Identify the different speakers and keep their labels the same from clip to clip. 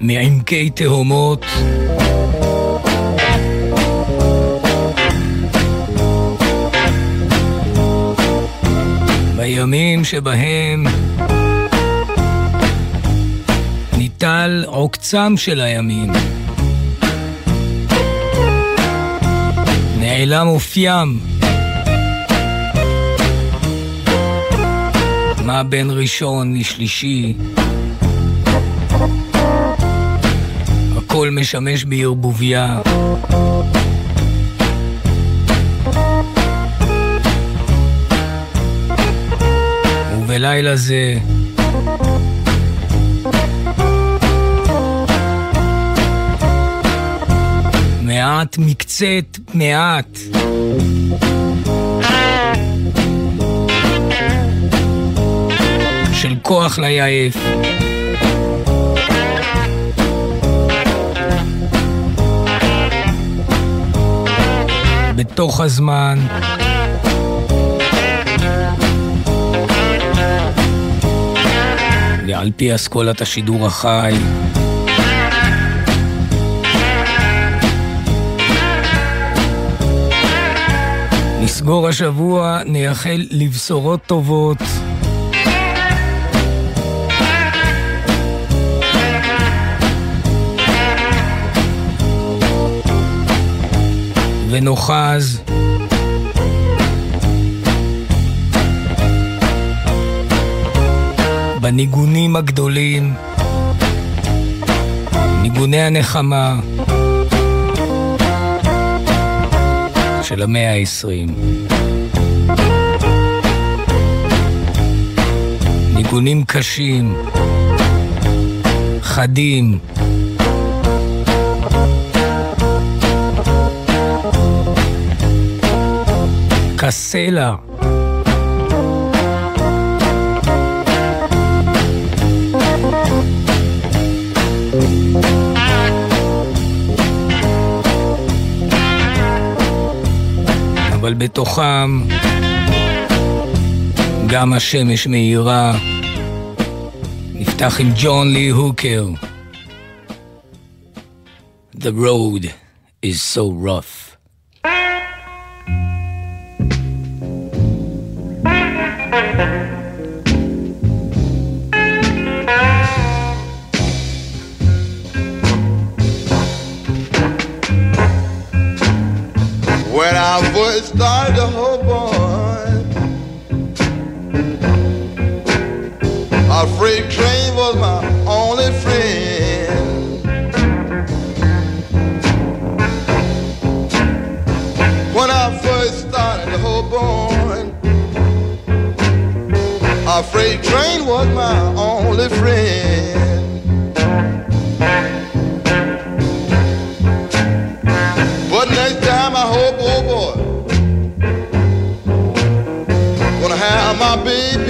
Speaker 1: מעמקי תהומות. בימים שבהם ניטל עוקצם של הימים. נעלם אופיים. מה בין ראשון לשלישי? הכל משמש בערבוביה. ובלילה זה מעט מקצת מעט. של כוח ליעף. בתוך הזמן. ועל פי אסכולת השידור החי. נסגור השבוע, נייחל לבשורות טובות. ונוחז. בניגונים הגדולים, ניגוני הנחמה של המאה העשרים. ניגונים קשים, חדים, כסלע. אבל בתוכם גם השמש מאירה. נפתח עם ג'ון לי הוקר. The road is so rough.
Speaker 2: A freight train was my only friend. But next time I hope, oh boy, gonna have my baby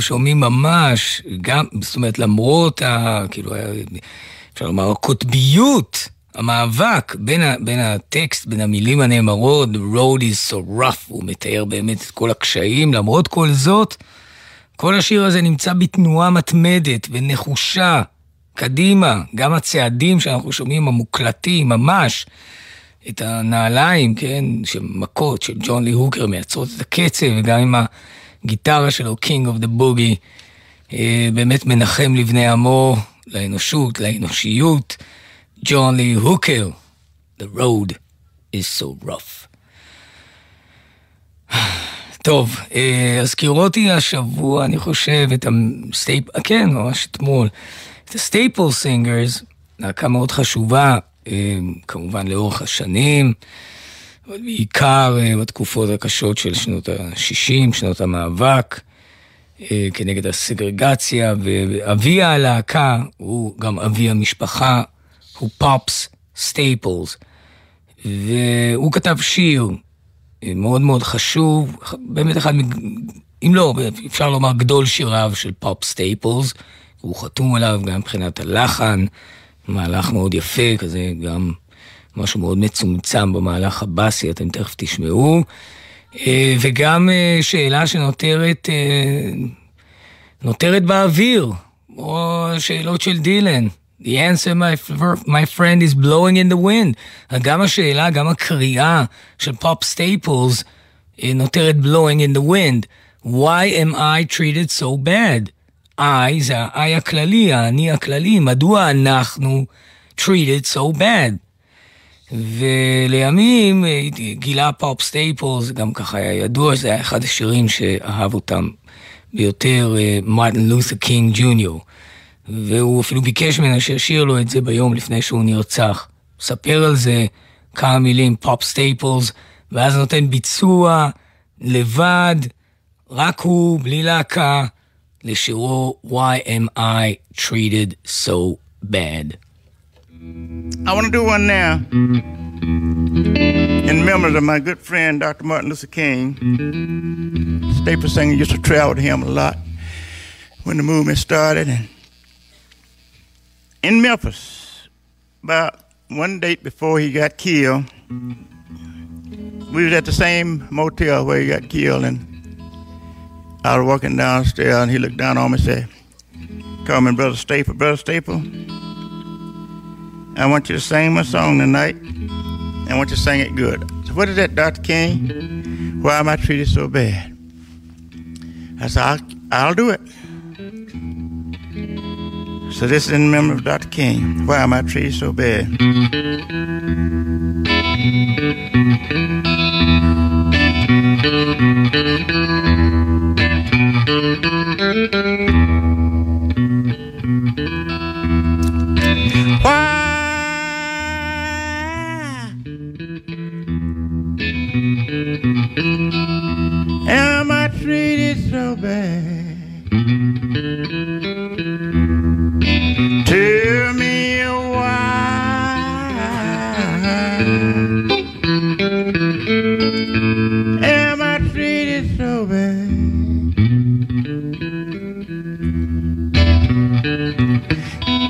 Speaker 1: הוקר שומעים ממש, גם, זאת אומרת, למרות ה... כאילו, אפשר לומר, הקוטביות, המאבק בין, ה, בין הטקסט, בין המילים הנאמרות, The road is so rough, הוא מתאר באמת את כל הקשיים, למרות כל זאת, כל השיר הזה נמצא בתנועה מתמדת ונחושה, קדימה, גם הצעדים שאנחנו שומעים המוקלטים, ממש, את הנעליים, כן, של מכות של ג'ון לי הוקר מייצרות את הקצב, וגם עם הגיטרה שלו, King of the Boogie, אה, באמת מנחם לבני עמו, לאנושות, לאנושיות. ג'ון לי הוקר, The road is so rough. טוב, אה, הזכרתי השבוע, אני חושב, את הסטייפ... כן, ממש אתמול. את הסטייפל סינגרס, להקה מאוד חשובה, אה, כמובן לאורך השנים, אבל בעיקר אה, בתקופות הקשות של שנות ה-60, שנות המאבק. כנגד הסגרגציה, ואבי הלהקה הוא גם אבי המשפחה, הוא פופס סטייפלס. והוא כתב שיר מאוד מאוד חשוב, באמת אחד, אם לא, אפשר לומר גדול שיריו של פופ סטייפלס, הוא חתום עליו גם מבחינת הלחן, מהלך מאוד יפה, כזה גם משהו מאוד מצומצם במהלך הבאסי, אתם תכף תשמעו. אה, וגם אה, שאלה שנותרת אה, נותרת באוויר, או שאלות של דילן. The answer, my, my friend, is blowing in the wind. גם השאלה, גם הקריאה של פופ סטייפלס נותרת blowing in the wind. Why am I treated so bad? I זה ה-I הכללי, האני הכללי, מדוע אנחנו treated so bad? ולימים גילה פופ סטייפלס, גם ככה היה ידוע שזה היה אחד השירים שאהב אותם ביותר, מרטין לותר קינג ג'וניור. והוא אפילו ביקש ממנה שישיר לו את זה ביום לפני שהוא נרצח. ספר על זה כמה מילים, פופ סטייפלס, ואז נותן ביצוע לבד, רק הוא, בלי להקה, לשירו Why am I treated so bad.
Speaker 3: I want to do one now in memory of my good friend Dr. Martin Luther King. Staple singer used to travel with him a lot when the movement started and in Memphis, about one date before he got killed, we was at the same motel where he got killed, and I was walking downstairs, and he looked down on me and said, "Come me Brother Staple, Brother Staple. I want you to sing my song tonight. I want you to sing it good." So what is that, Dr. King? Why am I treated so bad? I said, I'll, I'll do it. So this is in memory of Dr. King. Why am I treated so bad? Treated so bad? Tell me why am I treated so bad?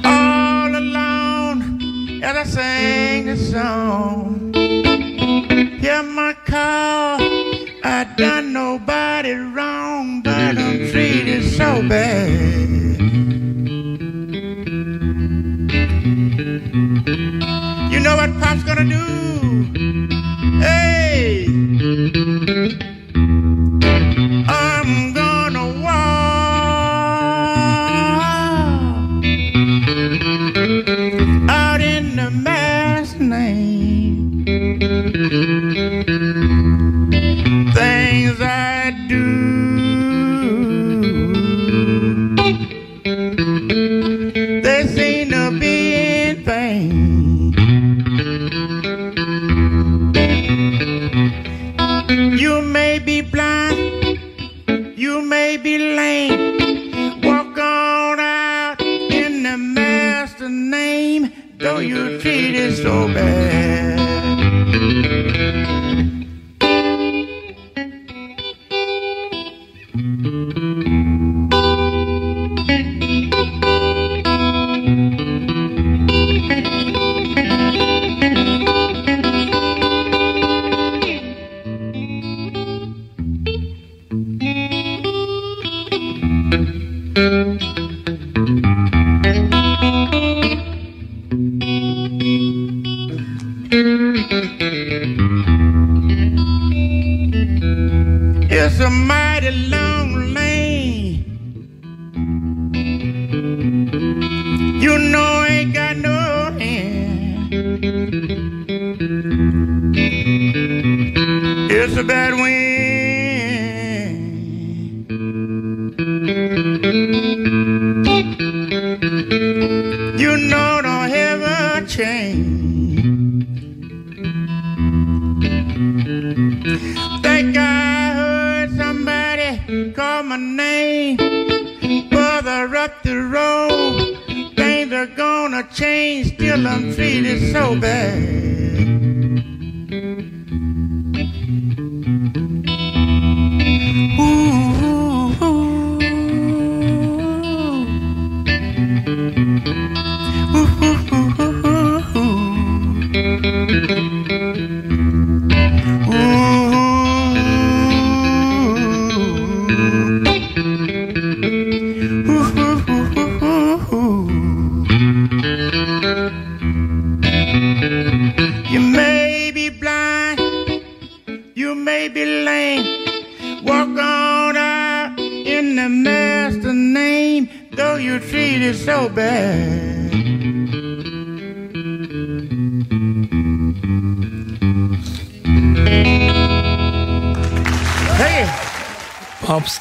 Speaker 3: All alone as I sing this song, hear my call. I done nobody so bad. You know what Pop's gonna do?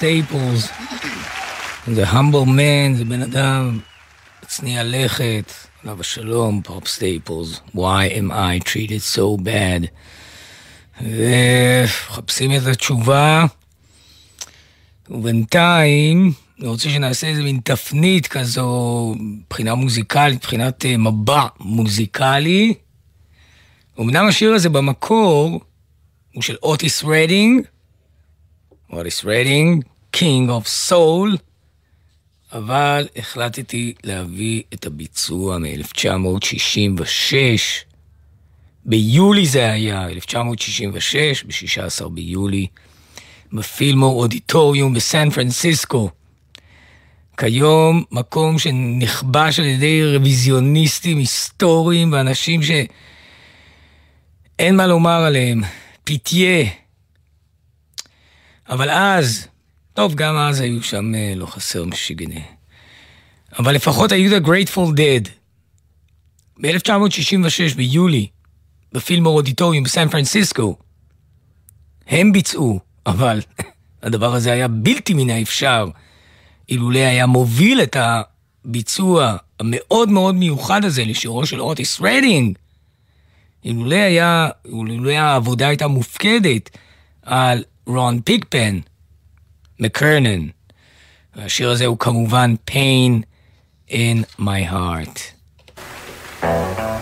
Speaker 1: סטייפלס. זה humble man, זה בן אדם צנוע לכת, עליו השלום, פופ סטייפלס. Why am I treated so bad? ומחפשים את התשובה, ובינתיים אני רוצה שנעשה איזה מין תפנית כזו, מבחינה מוזיקלית, מבחינת אה, מבע מוזיקלי. אמנם השיר הזה במקור הוא של אוטיס רדינג, אוטיס רדינג, King of Soul, אבל החלטתי להביא את הביצוע מ-1966. ביולי זה היה, 1966, ב-16 ביולי, בפילמור אודיטוריום בסן פרנסיסקו. כיום מקום שנכבש על ידי רוויזיוניסטים היסטוריים ואנשים שאין מה לומר עליהם. פיתיה. אבל אז, טוב, גם אז היו שם אה, לא חסר משיגני. אבל לפחות היו The Grateful Dead. ב-1966, ביולי, בפילמור אודיטוריום בסן פרנסיסקו, הם ביצעו, אבל הדבר הזה היה בלתי מן האפשר אילולא היה מוביל את הביצוע המאוד מאוד מיוחד הזה לשירו של אוטיס רדינג. אילולא היה, אילולא העבודה הייתה מופקדת על רון פיגפן, מקרנן. והשיר הזה הוא כמובן Pain in my heart.
Speaker 4: pain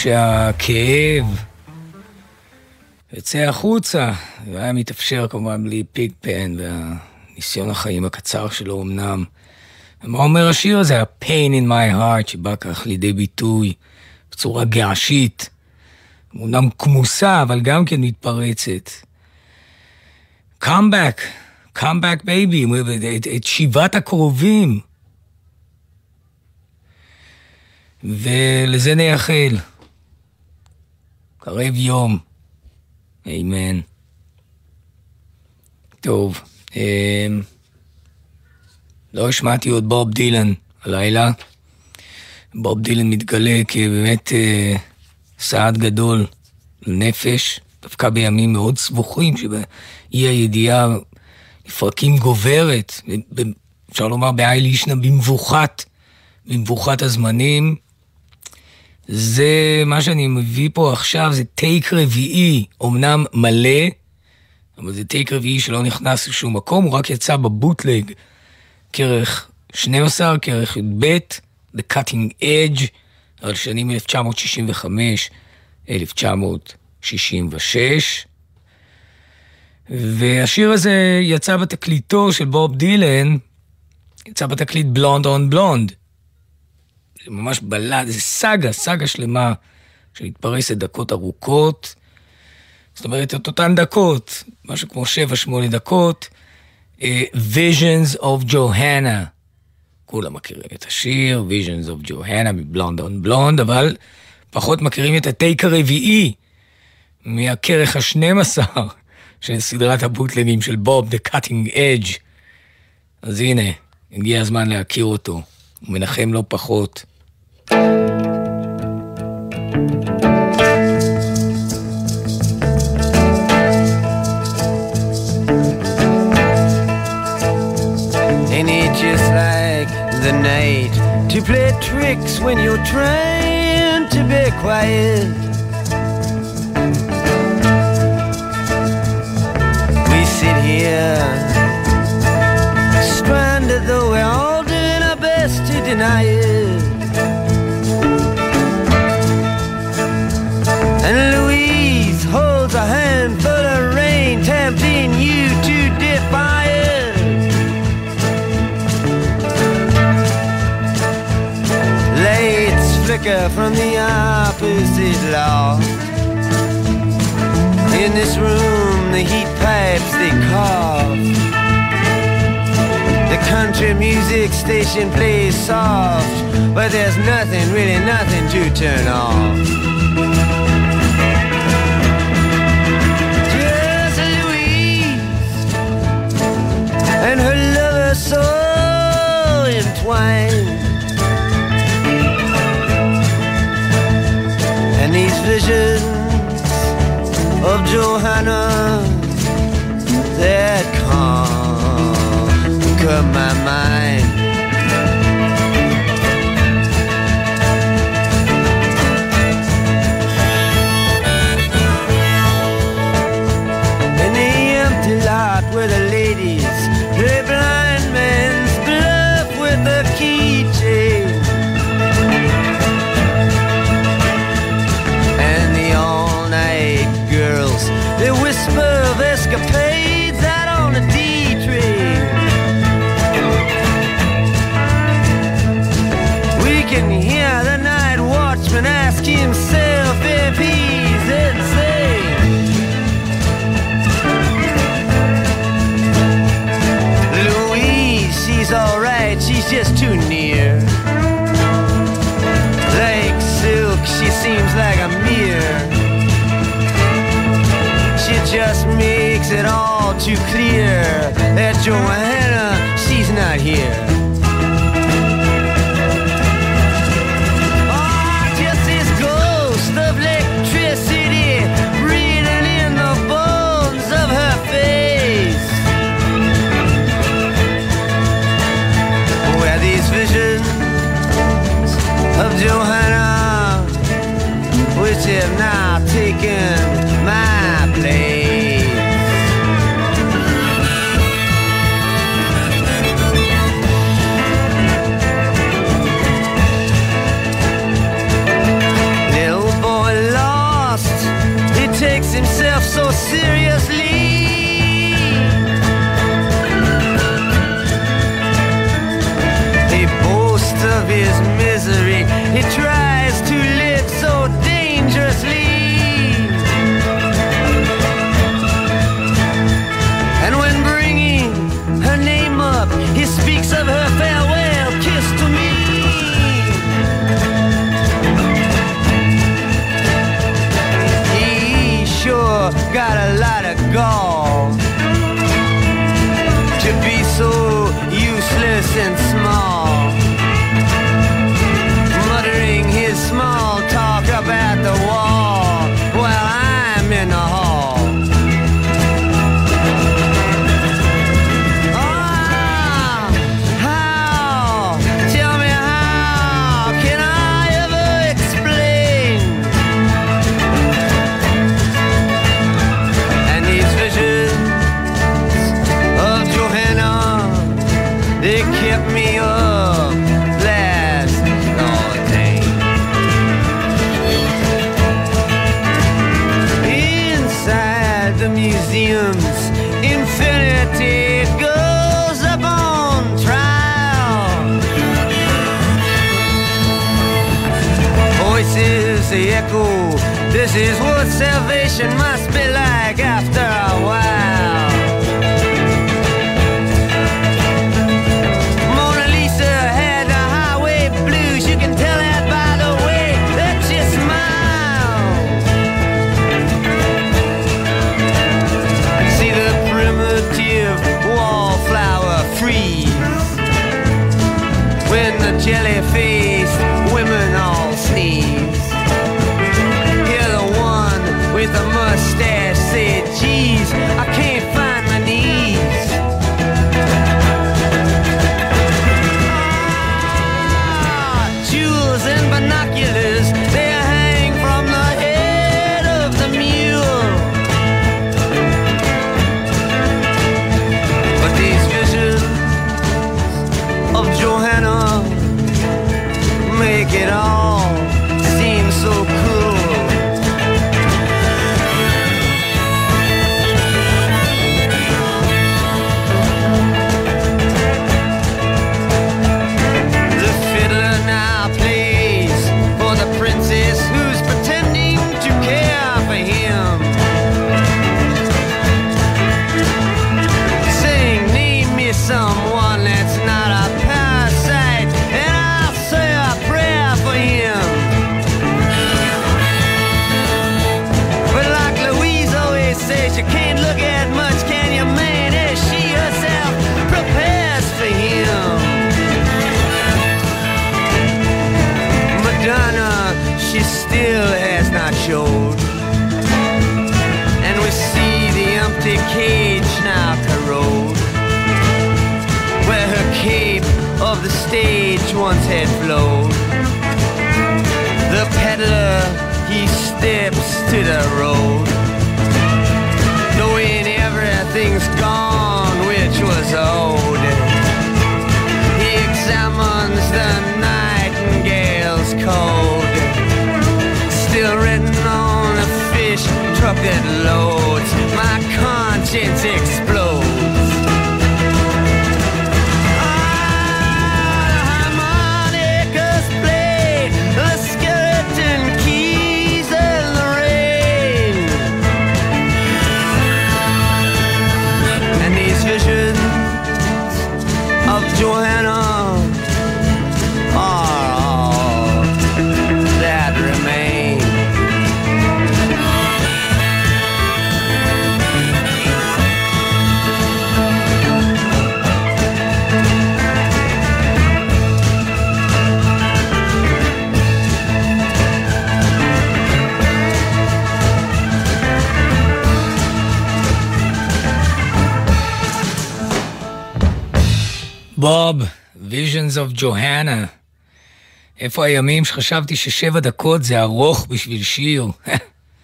Speaker 1: וכשהכאב יוצא החוצה, זה היה מתאפשר כמובן בלי פיג פן והניסיון החיים הקצר שלו אמנם. ומה אומר השיר הזה? ה-pain in my heart, שבא כך לידי ביטוי בצורה געשית, אמנם כמוסה, אבל גם כן מתפרצת. come back baby, את, את שיבת הקרובים. ולזה נייחל. קרב יום. אמן. טוב, אמ, לא השמעתי עוד בוב דילן הלילה. בוב דילן מתגלה כבאמת אה, סעד גדול לנפש, דווקא בימים מאוד סבוכים, שבאי הידיעה לפרקים גוברת, ב- ב- אפשר לומר בהאי לישנא במבוכת, במבוכת הזמנים. זה, מה שאני מביא פה עכשיו זה טייק רביעי, אמנם מלא, אבל זה טייק רביעי שלא נכנס לשום מקום, הוא רק יצא בבוטלג כרך 12, כרך י"ב, The Cutting Edge, על שנים 1965-1966. והשיר הזה יצא בתקליטו של בוב דילן, יצא בתקליט בלונד און בלונד. ממש בלד, זה סאגה, סאגה שלמה שמתפרסת דקות ארוכות. זאת אומרת, את אותן דקות, משהו כמו 7-8 דקות. אה, Visions of Johanna. כולם מכירים את השיר, Visions of Johanna מבלונד און בלונד, אבל פחות מכירים את הטייק הרביעי מהכרך ה-12 של סדרת הבוטלגים של בוב, The Cutting Edge. אז הנה, הגיע הזמן להכיר אותו. הוא מנחם לא פחות.
Speaker 5: to play tricks when you're trying to be quiet. We sit here stranded, though we're all doing our best to deny it. from the opposite law. In this room, the heat pipes, they cough. The country music station plays soft, but there's nothing, really nothing to turn off. Just Louise and her lover so entwined. And these visions of Johanna. That conquer my escapades out on. We can hear. it all too clear that Joanna, she's not here. to be so useless and in my your
Speaker 1: בוב, Visions of Johanna. איפה הימים שחשבתי ששבע דקות זה ארוך בשביל שיר?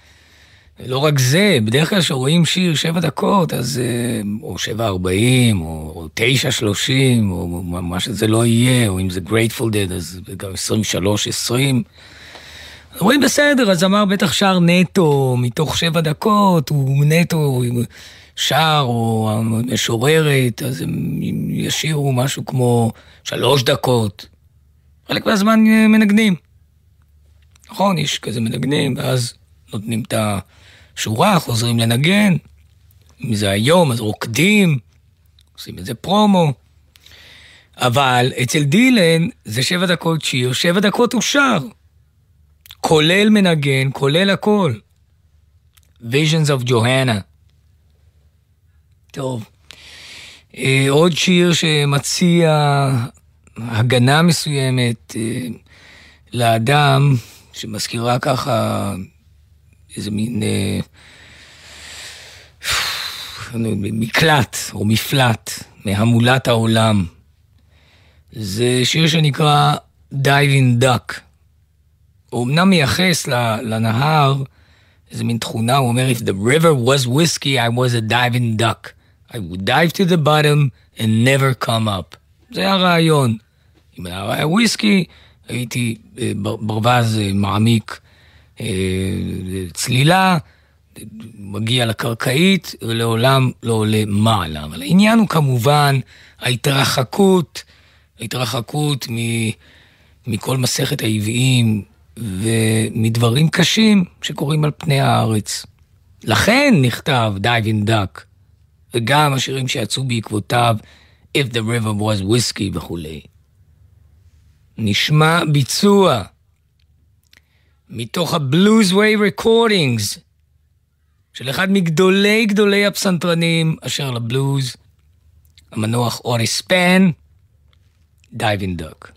Speaker 1: לא רק זה, בדרך כלל כשרואים שיר שבע דקות, אז אה, או שבע ארבעים, או או תשע שלושים, או מה שזה לא יהיה, או אם זה Grateful Dead, אז גם עשרים ושלוש, עשרים. רואים בסדר, הזמר בטח שר נטו מתוך שבע דקות, הוא נטו שר או המשוררת, אז הם ישירו משהו כמו שלוש דקות. חלק מהזמן אה, מנגנים. נכון, יש כזה מנגנים, ואז נותנים את השורה, חוזרים לנגן. אם זה היום, אז רוקדים, עושים איזה פרומו. אבל אצל דילן זה שבע דקות שיר, שבע דקות הוא שר. כולל מנגן, כולל הכל. Visions of Johanna. טוב. אה, עוד שיר שמציע הגנה מסוימת אה, לאדם, שמזכירה ככה איזה מין אה, מקלט או מפלט מהמולת העולם. זה שיר שנקרא Diving Duck. הוא אמנם מייחס לנהר איזה מין תכונה, הוא אומר, If the river was whiskey, I was a diving duck. I would dive to the bottom and never come up. זה הרעיון. אם היה וויסקי, הייתי אה, בר- ברווז אה, מעמיק אה, צלילה, מגיע לקרקעית ולעולם לא עולה מעלה. אבל העניין הוא כמובן ההתרחקות, ההתרחקות מ, מכל מסכת העוועים ומדברים קשים שקורים על פני הארץ. לכן נכתב Diving Duck, וגם השירים שיצאו בעקבותיו If the River was Whiskey וכולי. נשמע ביצוע מתוך ה-Bluesway Recordings של אחד מגדולי גדולי הפסנתרנים אשר לבלוז, המנוח אורי ספן, Diving Duck.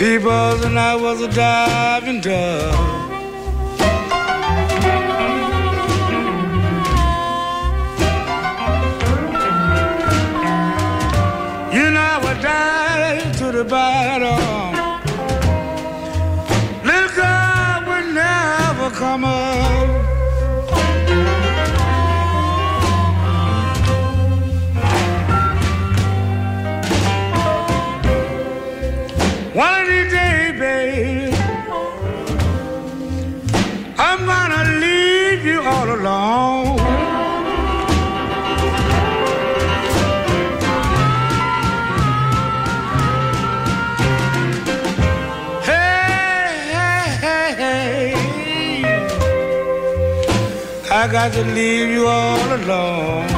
Speaker 6: People, and I was a diving dove. I to leave you all alone.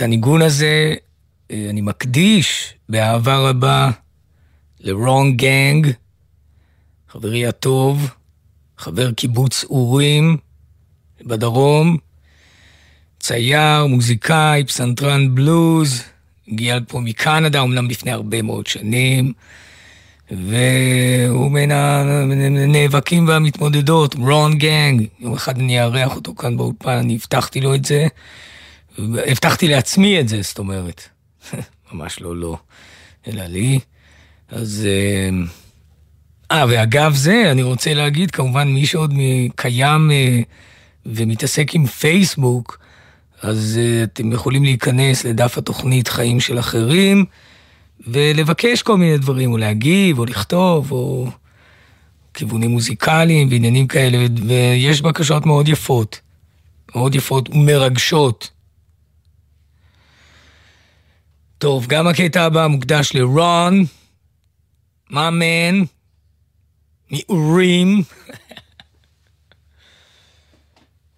Speaker 1: את הניגון הזה אה, אני מקדיש באהבה רבה לרון גנג, חברי הטוב, חבר קיבוץ אורים בדרום, צייר, מוזיקאי, פסנתרן בלוז, הגיע פה מקנדה, אמנם לפני הרבה מאוד שנים, והוא בין הנאבקים והמתמודדות, רון גנג. יום אחד אני אארח אותו כאן באולפן, אני הבטחתי לו את זה, הבטחתי לעצמי את זה, זאת אומרת. ממש לא לא, אלא לי. אז... אה, אה, ואגב זה, אני רוצה להגיד, כמובן, מי שעוד קיים אה, ומתעסק עם פייסבוק, אז אה, אתם יכולים להיכנס לדף התוכנית חיים של אחרים, ולבקש כל מיני דברים, או להגיב, או לכתוב, או כיוונים מוזיקליים ועניינים כאלה, ויש בקשות מאוד יפות, מאוד יפות ומרגשות. טוב, גם הקטע הבא מוקדש לרון, מה מן, מאורים.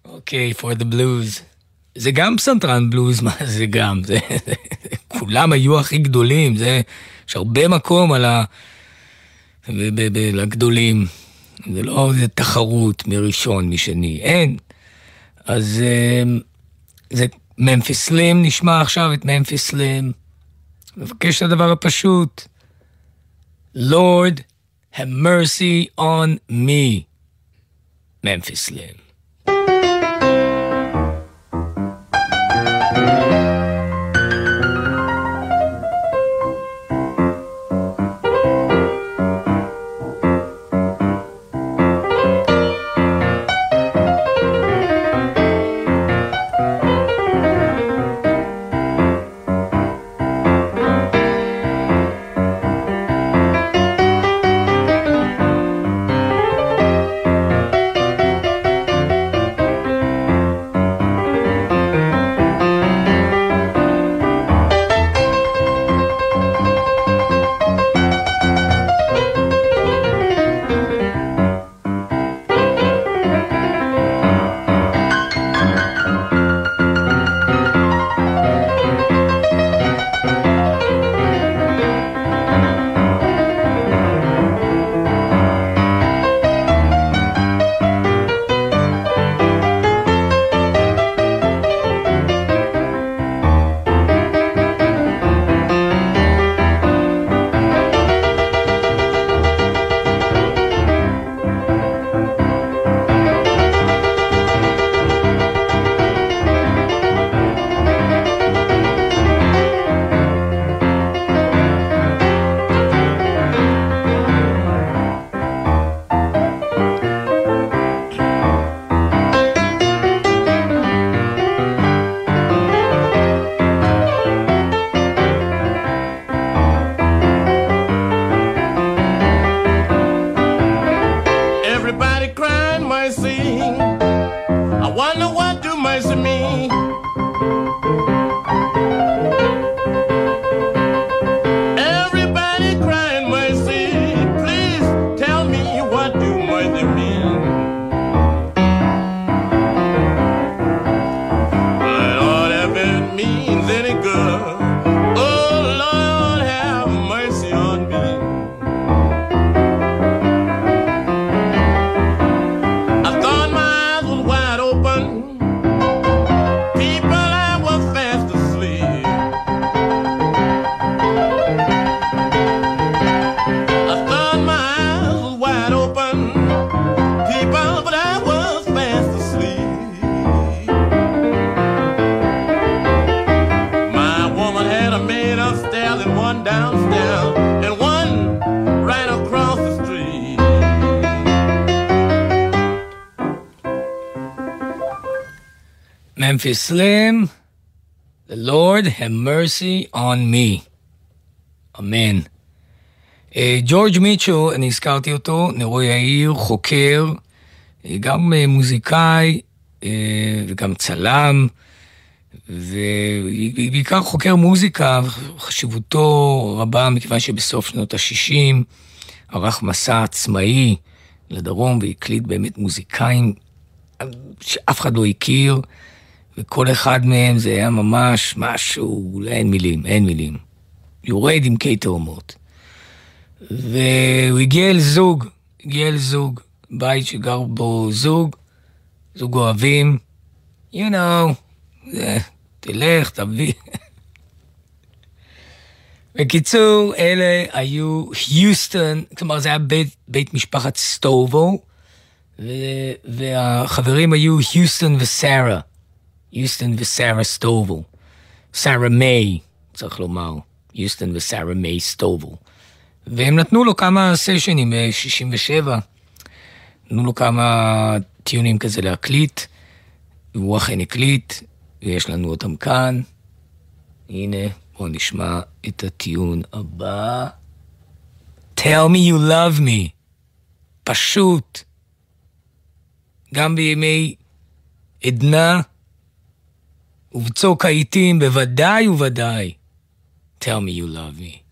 Speaker 1: אוקיי, for the blues. זה גם פסנתרן בלוז, מה זה גם? זה, כולם היו הכי גדולים, זה, יש הרבה מקום על ה... ב, ב, לגדולים. זה לא איזה תחרות מראשון, משני, אין. אז אה, זה ממפיס סלים, נשמע עכשיו את ממפיס סלים. מבקש את הדבר הפשוט. Lord, have mercy on me. ממפיס סלים. Memphis Slim, the Lord have mercy on me. אמן. ג'ורג' מיטשו, אני הזכרתי אותו, נרו יאיר, חוקר, אה, גם אה, מוזיקאי אה, וגם צלם, ובעיקר חוקר מוזיקה, חשיבותו רבה מכיוון שבסוף שנות ה-60 ערך מסע עצמאי לדרום והקליט באמת מוזיקאים שאף אחד לא הכיר, וכל אחד מהם זה היה ממש משהו, אין מילים, אין מילים. יורד עם קי תאומות. והוא הגיע אל זוג, הגיע אל זוג, בית שגר בו זוג, זוג אוהבים, you know, זה, תלך, תביא. בקיצור, אלה היו היוסטון, כלומר זה היה בית, בית משפחת סטובו, ו, והחברים היו היוסטון ושרה, היוסטון ושרה סטובו, שרה מיי, צריך לומר, היוסטון ושרה מיי סטובו. והם נתנו לו כמה סשנים ב-67, נתנו לו כמה טיונים כזה להקליט, והוא אכן הקליט, ויש לנו אותם כאן. הנה, בואו נשמע את הטיון הבא. Tell me you love me. פשוט. גם בימי עדנה ובצוק העיתים, בוודאי ובוודאי. Tell me you love me.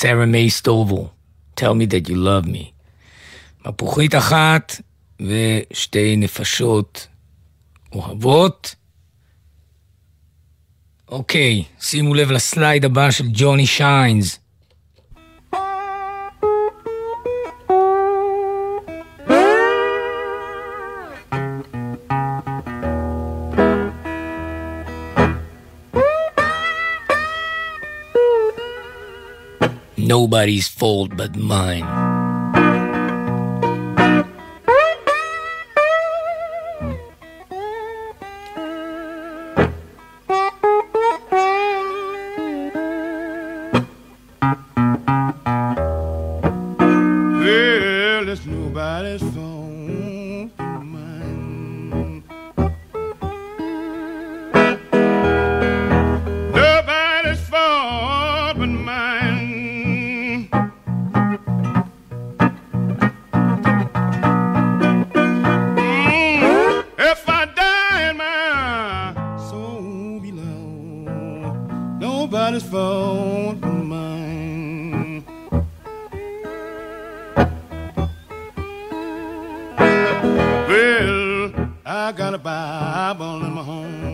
Speaker 1: שרה מי סטובל, tell me that you love me. מפוחית אחת ושתי נפשות אוהבות. אוקיי, שימו לב לסלייד הבא של ג'וני שיינס. nobody's fault but mine.
Speaker 7: I got a Bible in my home.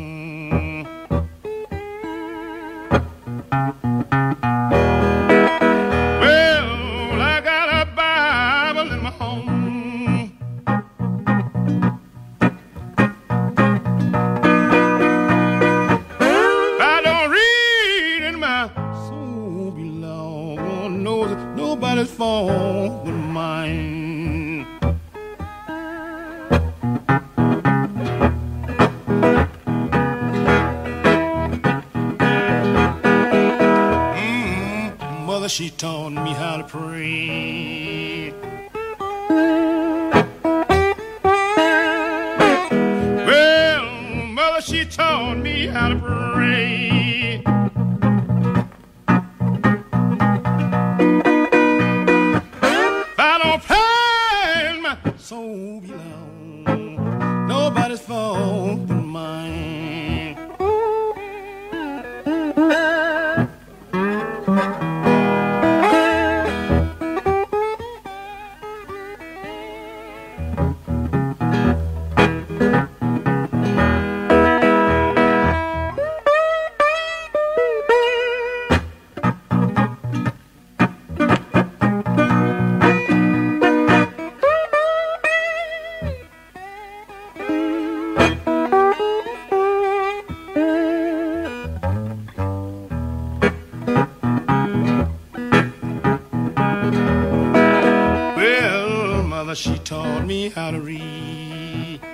Speaker 7: she taught me how to read.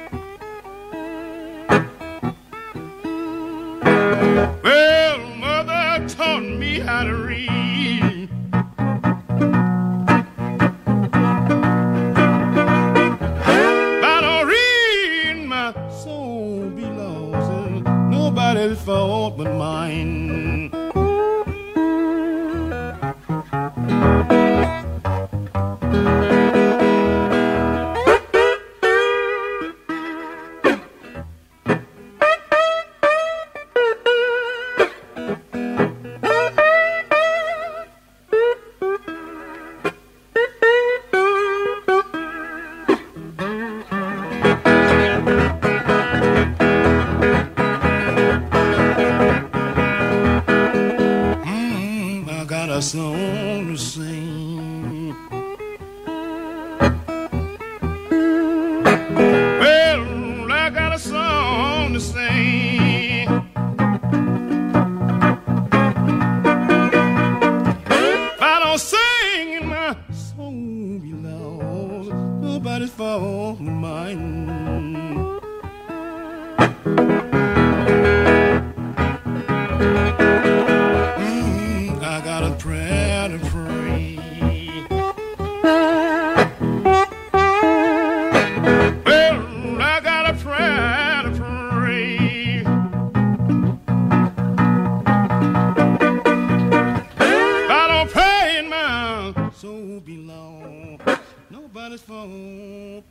Speaker 7: Fault.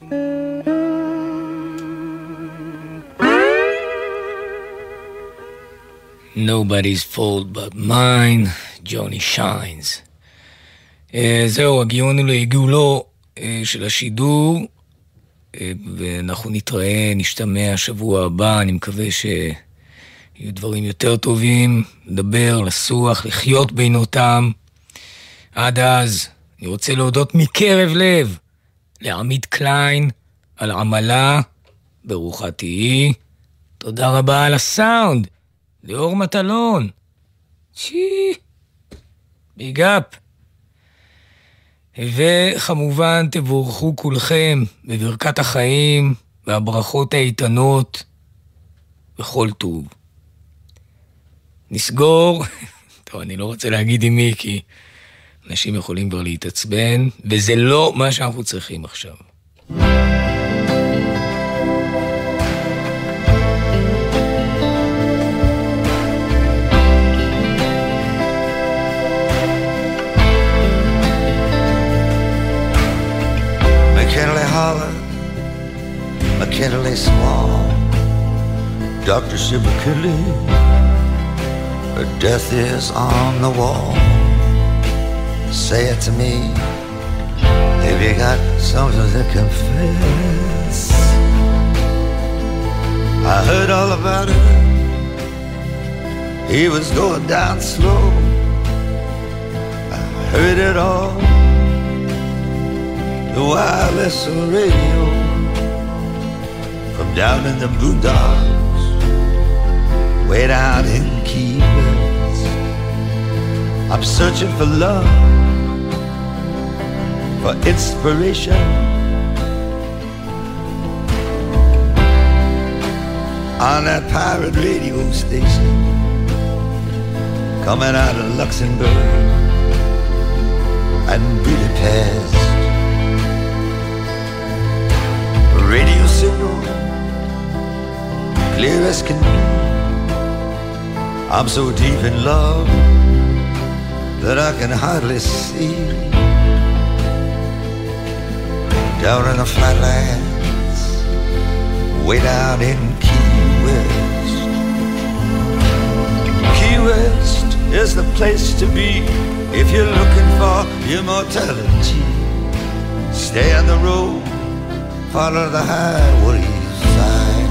Speaker 7: Nobody's fault
Speaker 1: but mine, ג'וני שיינס. אה, זהו, הגיון הוא לעיגולו אה, של השידור, אה, ואנחנו נתראה, נשתמע שבוע הבא, אני מקווה שיהיו דברים יותר טובים, לדבר, לסוח, לחיות בינותם. עד אז, אני רוצה להודות מקרב לב לעמית קליין על עמלה, ברוכה תהיי. תודה רבה על הסאונד, ליאור מטלון. צ'י, ביג אפ. וכמובן תבורכו כולכם בברכת החיים והברכות האיתנות וכל טוב. נסגור, טוב, אני לא רוצה להגיד עם מי, כי אנשים יכולים כבר להתעצבן, וזה לא מה שאנחנו צריכים עכשיו.
Speaker 8: McKinley Hollow, McKinley Small, Dr. Sid McKinley, death is on the wall. Say it to me if you got something to confess. I heard all about it. He was going down slow. I heard it all the wireless radio from down in the boondocks, way down in Key West. I'm searching for love, for inspiration. On that pirate radio station, coming out of Luxembourg and Budapest. radio signal, clear as can be. I'm so deep in love that I can hardly see. Down in the flatlands, way down in Key West. Key West is the place to be if you're looking for immortality. Stay on the road follow the highway sign.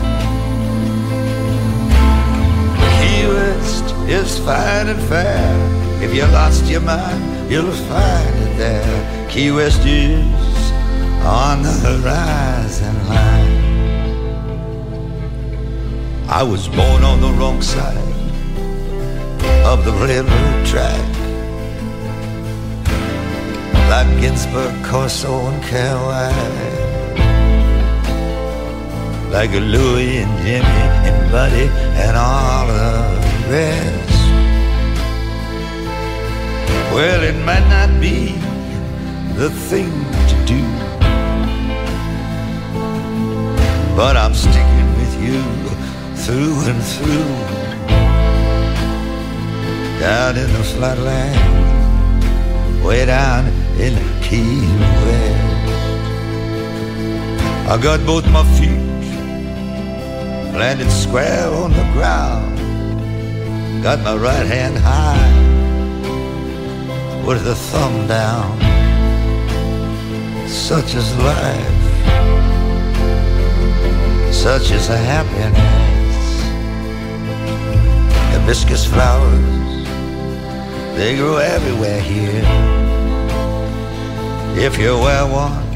Speaker 8: Key West is fine and fair. If you lost your mind, you'll find it there. Key West is on the horizon line. I was born on the wrong side of the railroad track. Like Ginsburg, Corso, and Kerouac like Louie and Jimmy and Buddy and all the rest. Well, it might not be the thing but I'm sticking with you through and through. Down in the flatland, way down in Key West. I got both my feet landed square on the ground. Got my right hand high with the thumb down. Such is life, such is a happiness. Hibiscus flowers, they grow everywhere here. If you wear one,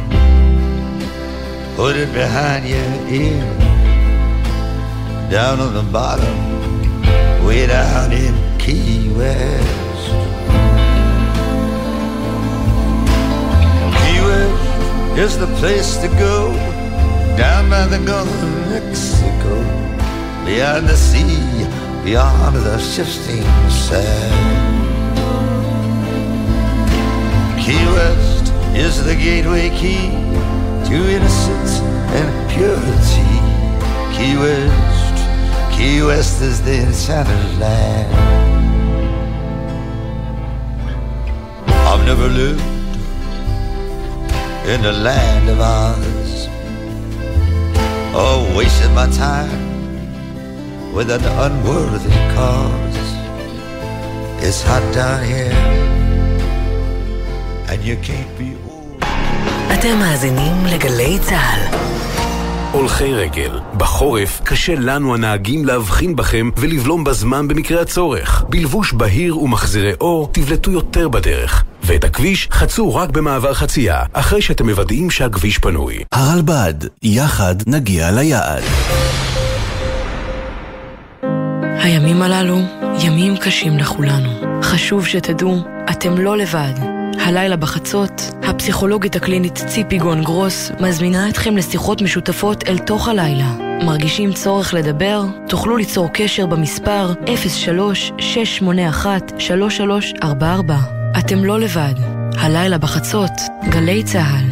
Speaker 8: put it behind your ear down on the bottom, way down in Key West. Key West is the place to go. Down by the Gulf of Mexico, beyond the sea, beyond the shifting sand. Key West is the gateway key to innocence and purity. Key West, Key West is the enchanted land. I've never lived in the land of Oz or wasted my time with an unworthy cause. It's hot down here, and you can't be old.
Speaker 9: אתם מאזינים לגלי צה"ל.
Speaker 10: הולכי רגל. בחורף קשה לנו הנהגים להבחין בכם ולבלום בזמן במקרה הצורך. בלבוש בהיר ומחזירי אור תבלטו יותר בדרך. ואת הכביש חצו רק במעבר חצייה, אחרי שאתם מוודאים שהכביש פנוי.
Speaker 11: הרלב"ד, יחד נגיע ליעד.
Speaker 12: הימים הללו ימים קשים לכולנו. חשוב שתדעו, אתם לא לבד. הלילה בחצות, הפסיכולוגית הקלינית ציפי גון גרוס מזמינה אתכם לשיחות משותפות אל תוך הלילה. מרגישים צורך לדבר? תוכלו ליצור קשר במספר 03-681-3344. אתם לא לבד. הלילה בחצות, גלי צה"ל.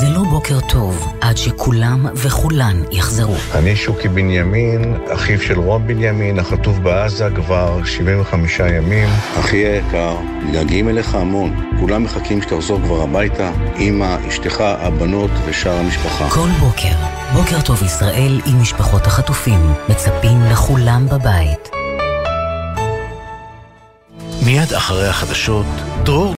Speaker 9: זה לא בוקר טוב עד שכולם וכולן יחזרו.
Speaker 13: אני שוקי בנימין, אחיו של רון בנימין, החטוף בעזה כבר 75 ימים.
Speaker 14: אחי היקר, מתגעגעים אליך המון. כולם מחכים שתחזור כבר הביתה, אמא, אשתך, הבנות ושאר המשפחה.
Speaker 9: כל בוקר, בוקר טוב ישראל עם משפחות החטופים, מצפים לכולם בבית.
Speaker 11: מיד אחרי החדשות, דרור